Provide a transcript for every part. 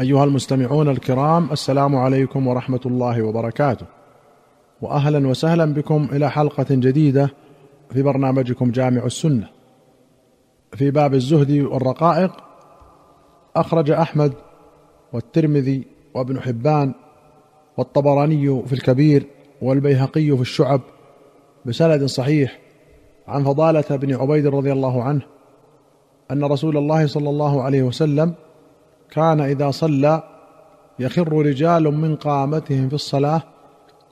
أيها المستمعون الكرام السلام عليكم ورحمة الله وبركاته. واهلا وسهلا بكم إلى حلقة جديدة في برنامجكم جامع السنة. في باب الزهد والرقائق أخرج أحمد والترمذي وابن حبان والطبراني في الكبير والبيهقي في الشعب بسند صحيح عن فضالة بن عبيد رضي الله عنه أن رسول الله صلى الله عليه وسلم كان إذا صلى يخر رجال من قامتهم في الصلاة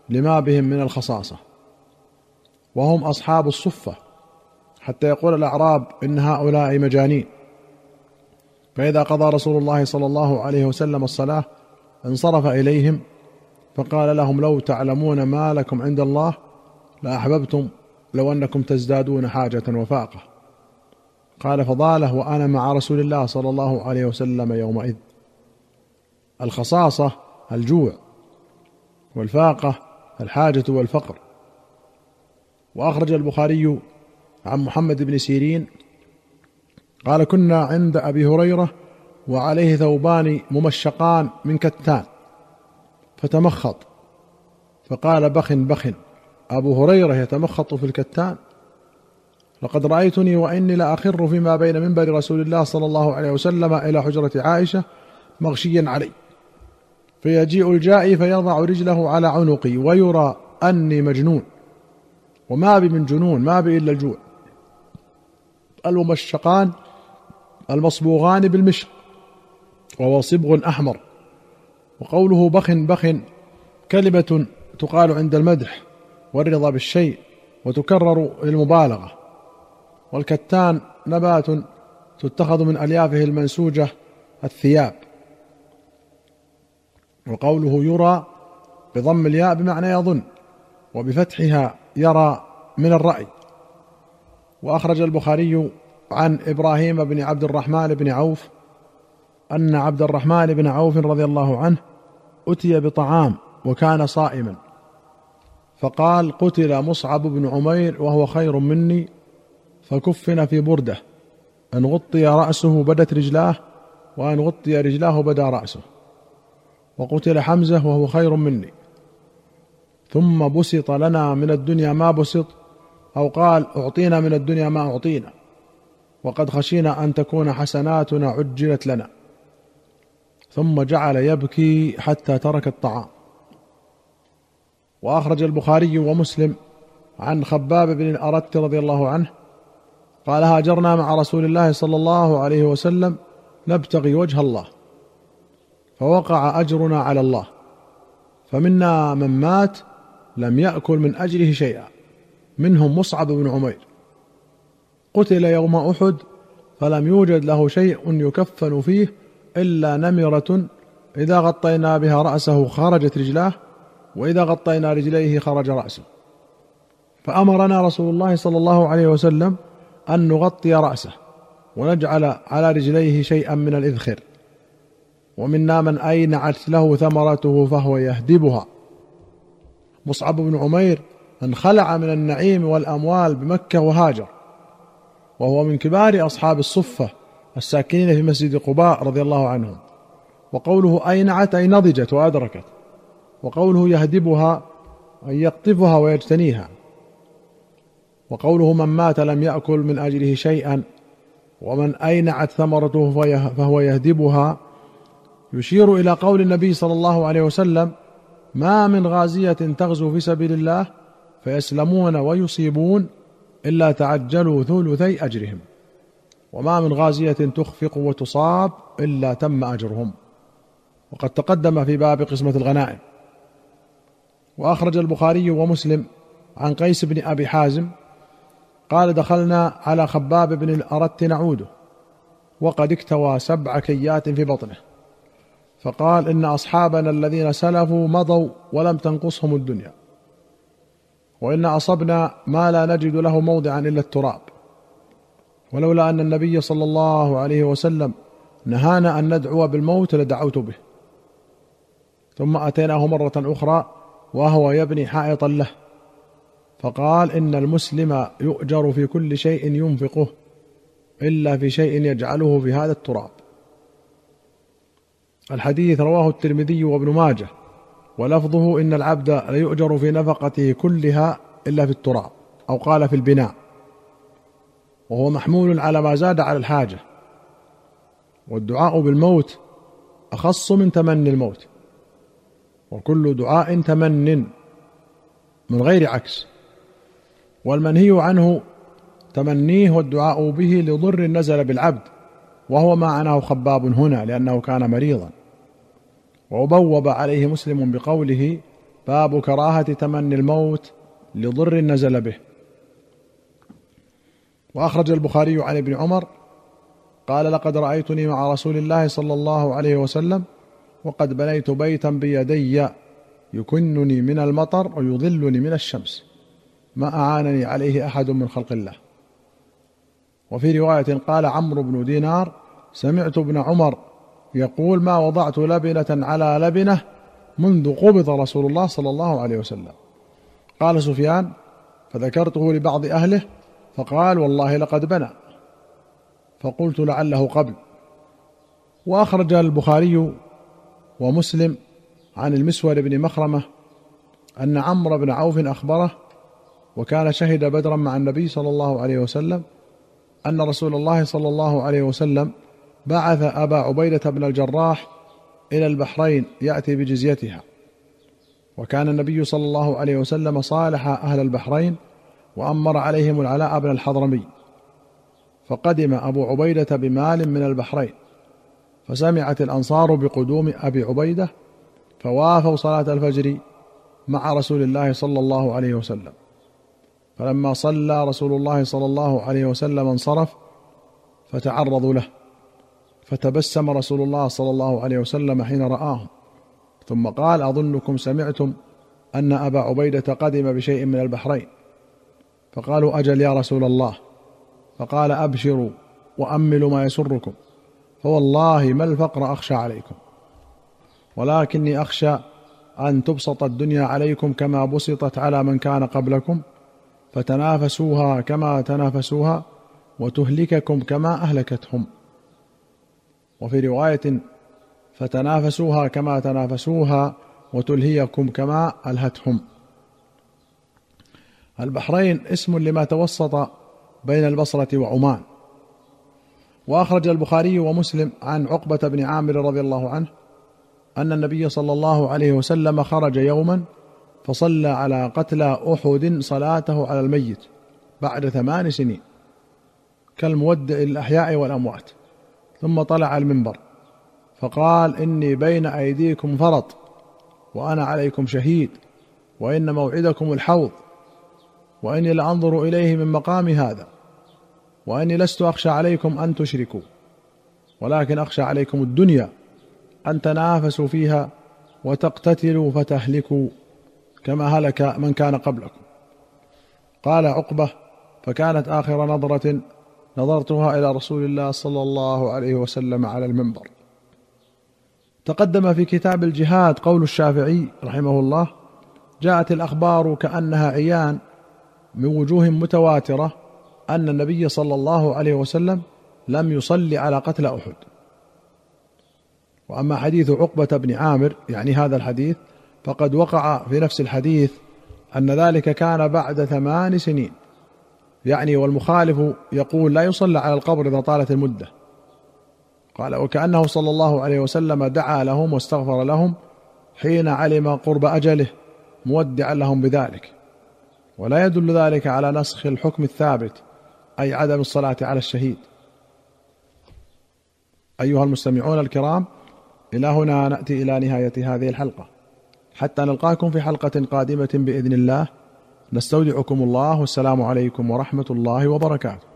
لما بهم من الخصاصة. وهم أصحاب الصفة حتى يقول الأعراب إن هؤلاء مجانين. فإذا قضى رسول الله صلى الله عليه وسلم الصلاة انصرف إليهم فقال لهم لو تعلمون ما لكم عند الله لأحببتم لو أنكم تزدادون حاجة وفاقة. قال فضاله وأنا مع رسول الله صلى الله عليه وسلم يومئذ. الخصاصة الجوع والفاقة الحاجة والفقر. وأخرج البخاري عن محمد بن سيرين قال كنا عند أبي هريرة وعليه ثوبان ممشقان من كتان. فتمخط. فقال بخ بخ أبو هريرة يتمخط في الكتان. لقد رأيتني وإني لأخر فيما بين منبر رسول الله صلى الله عليه وسلم إلى حجرة عائشة مغشيا علي. فيجيء الجائي فيضع رجله على عنقي ويرى أني مجنون. وما بي من جنون ما بي إلا الجوع. الممشقان المصبوغان بالمشق وهو صبغ أحمر. وقوله بخ بخ كلمة تقال عند المدح والرضا بالشيء وتكرر للمبالغة. والكتان نبات تتخذ من أليافه المنسوجة الثياب. وقوله يرى بضم الياء بمعنى يظن وبفتحها يرى من الرأي. وأخرج البخاري عن إبراهيم بن عبد الرحمن بن عوف أن عبد الرحمن بن عوف رضي الله عنه أتي بطعام وكان صائما فقال قتل مصعب بن عمير وهو خير مني فكفن في برده. أن غطي رأسه بدت رجلاه وأن غطي رجلاه بدا رأسه. وقتل حمزة وهو خير مني. ثم بسط لنا من الدنيا ما بسط أو قال أعطينا من الدنيا ما أعطينا. وقد خشينا أن تكون حسناتنا عجلت لنا. ثم جعل يبكي حتى ترك الطعام. وأخرج البخاري ومسلم عن خباب بن الأرت رضي الله عنه قال هاجرنا مع رسول الله صلى الله عليه وسلم نبتغي وجه الله. فوقع أجرنا على الله. فمنا من مات لم يأكل من أجره شيئا. منهم مصعب بن عمير. قتل يوم أحد فلم يوجد له شيء يكفن فيه إلا نمرة إذا غطينا بها رأسه خرجت رجلاه وإذا غطينا رجليه خرج رأسه. فأمرنا رسول الله صلى الله عليه وسلم أن نغطي رأسه ونجعل على رجليه شيئا من الإذخر. ومنا من أينعت له ثمرته فهو يهدبها. مصعب بن عمير انخلع من النعيم والأموال بمكة وهاجر. وهو من كبار أصحاب الصفة الساكنين في مسجد قباء رضي الله عنهم. وقوله أينعت أي نضجت وأدركت. وقوله يهدبها أن يقطفها ويجتنيها. وقوله من مات لم يأكل من أجله شيئا ومن أينعت ثمرته فهو يهدبها يشير إلى قول النبي صلى الله عليه وسلم ما من غازية تغزو في سبيل الله فيسلمون ويصيبون إلا تعجلوا ثلثي أجرهم وما من غازية تخفق وتصاب إلا تم أجرهم. وقد تقدم في باب قسمة الغنائم. وأخرج البخاري ومسلم عن قيس بن أبي حازم قال دخلنا على خباب بن الأرت نعوده وقد اكتوى سبع كيات في بطنه. فقال إن أصحابنا الذين سلفوا مضوا ولم تنقصهم الدنيا. وإن أصبنا ما لا نجد له موضعا إلا التراب. ولولا أن النبي صلى الله عليه وسلم نهانا أن ندعو بالموت لدعوت به. ثم أتيناه مرة أخرى وهو يبني حائطا له. فقال إن المسلم يؤجر في كل شيء ينفقه إلا في شيء يجعله في هذا التراب. الحديث رواه الترمذي وابن ماجه ولفظه إن العبد ليؤجر في نفقته كلها إلا في التراب أو قال في البناء. وهو محمول على ما زاد على الحاجة. والدعاء بالموت أخص من تمني الموت. وكل دعاء تمن من غير عكس. والمنهي عنه تمنيه والدعاء به لضر نزل بالعبد وهو ما عناه خباب هنا لأنه كان مريضا. وبوب عليه مسلم بقوله باب كراهة تمني الموت لضر نزل به وأخرج البخاري عن ابن عمر قال لقد رأيتني مع رسول الله صلى الله عليه وسلم وقد بنيت بيتا بيدي يكنني من المطر ويظلني من الشمس ما أعانني عليه أحد من خلق الله. وفي رواية قال عمرو بن دينار سمعت ابن عمر يقول ما وضعت لبنة على لبنة منذ قبض رسول الله صلى الله عليه وسلم. قال سفيان فذكرته لبعض أهله فقال والله لقد بنى. فقلت لعله قبل. وأخرج البخاري ومسلم عن المسور بن مخرمة أن عمرو بن عوف أخبره وكان شهد بدرا مع النبي صلى الله عليه وسلم أن رسول الله صلى الله عليه وسلم بعث أبا عبيدة بن الجراح إلى البحرين يأتي بجزيتها. وكان النبي صلى الله عليه وسلم صالح أهل البحرين وأمر عليهم العلاء بن الحضرمي. فقدم أبو عبيدة بمال من البحرين. فسمعت الأنصار بقدوم أبي عبيدة فوافوا صلاة الفجر مع رسول الله صلى الله عليه وسلم. فلما صلى رسول الله صلى الله عليه وسلم انصرف فتعرضوا له فتبسم رسول الله صلى الله عليه وسلم حين رآهم. ثم قال أظنكم سمعتم أن أبا عبيدة قدم بشيء من البحرين. فقالوا أجل يا رسول الله. فقال أبشروا وأملوا ما يسركم فوالله ما الفقر أخشى عليكم. ولكني أخشى أن تبسط الدنيا عليكم كما بسطت على من كان قبلكم فتنافسوها كما تنافسوها وتهلككم كما أهلكتهم. وفي رواية فتنافسوها كما تنافسوها وتلهيكم كما ألهتهم. البحرين اسم لما توسط بين البصرة وعمان. وأخرج البخاري ومسلم عن عقبة بن عامر رضي الله عنه أن النبي صلى الله عليه وسلم خرج يوما فصلى على قتلى أحد صلاته على الميت بعد ثمان سنين كالمودع للأحياء والأموات. ثم طلع المنبر فقال إني بين أيديكم فرط وأنا عليكم شهيد وإن موعدكم الحوض وإني لأنظر إليه من مقام هذا وإني لست أخشى عليكم أن تشركوا ولكن أخشى عليكم الدنيا أن تنافسوا فيها وتقتتلوا فتهلكوا. كما هلك من كان قبلكم. قال عقبة فكانت آخر نظرة نظرتها إلى رسول الله صلى الله عليه وسلم على المنبر. تقدم في كتاب الجهاد قول الشافعي رحمه الله جاءت الأخبار كأنها عيان من وجوه متواترة أن النبي صلى الله عليه وسلم لم يصلي على قتل أحد. وأما حديث عقبة بن عامر يعني هذا الحديث فقد وقع في نفس الحديث أن ذلك كان بعد ثمان سنين. يعني والمخالف يقول لا يصلى على القبر إذا طالت المدة. قال وكأنه صلى الله عليه وسلم دعا لهم واستغفر لهم حين علم قرب أجله مودعا لهم بذلك. ولا يدل ذلك على نسخ الحكم الثابت أي عدم الصلاة على الشهيد. أيها المستمعون الكرام إلى هنا نأتي إلى نهاية هذه الحلقة. حتى نلقاكم في حلقة قادمة بإذن الله. نستودعكم الله والسلام عليكم ورحمة الله وبركاته.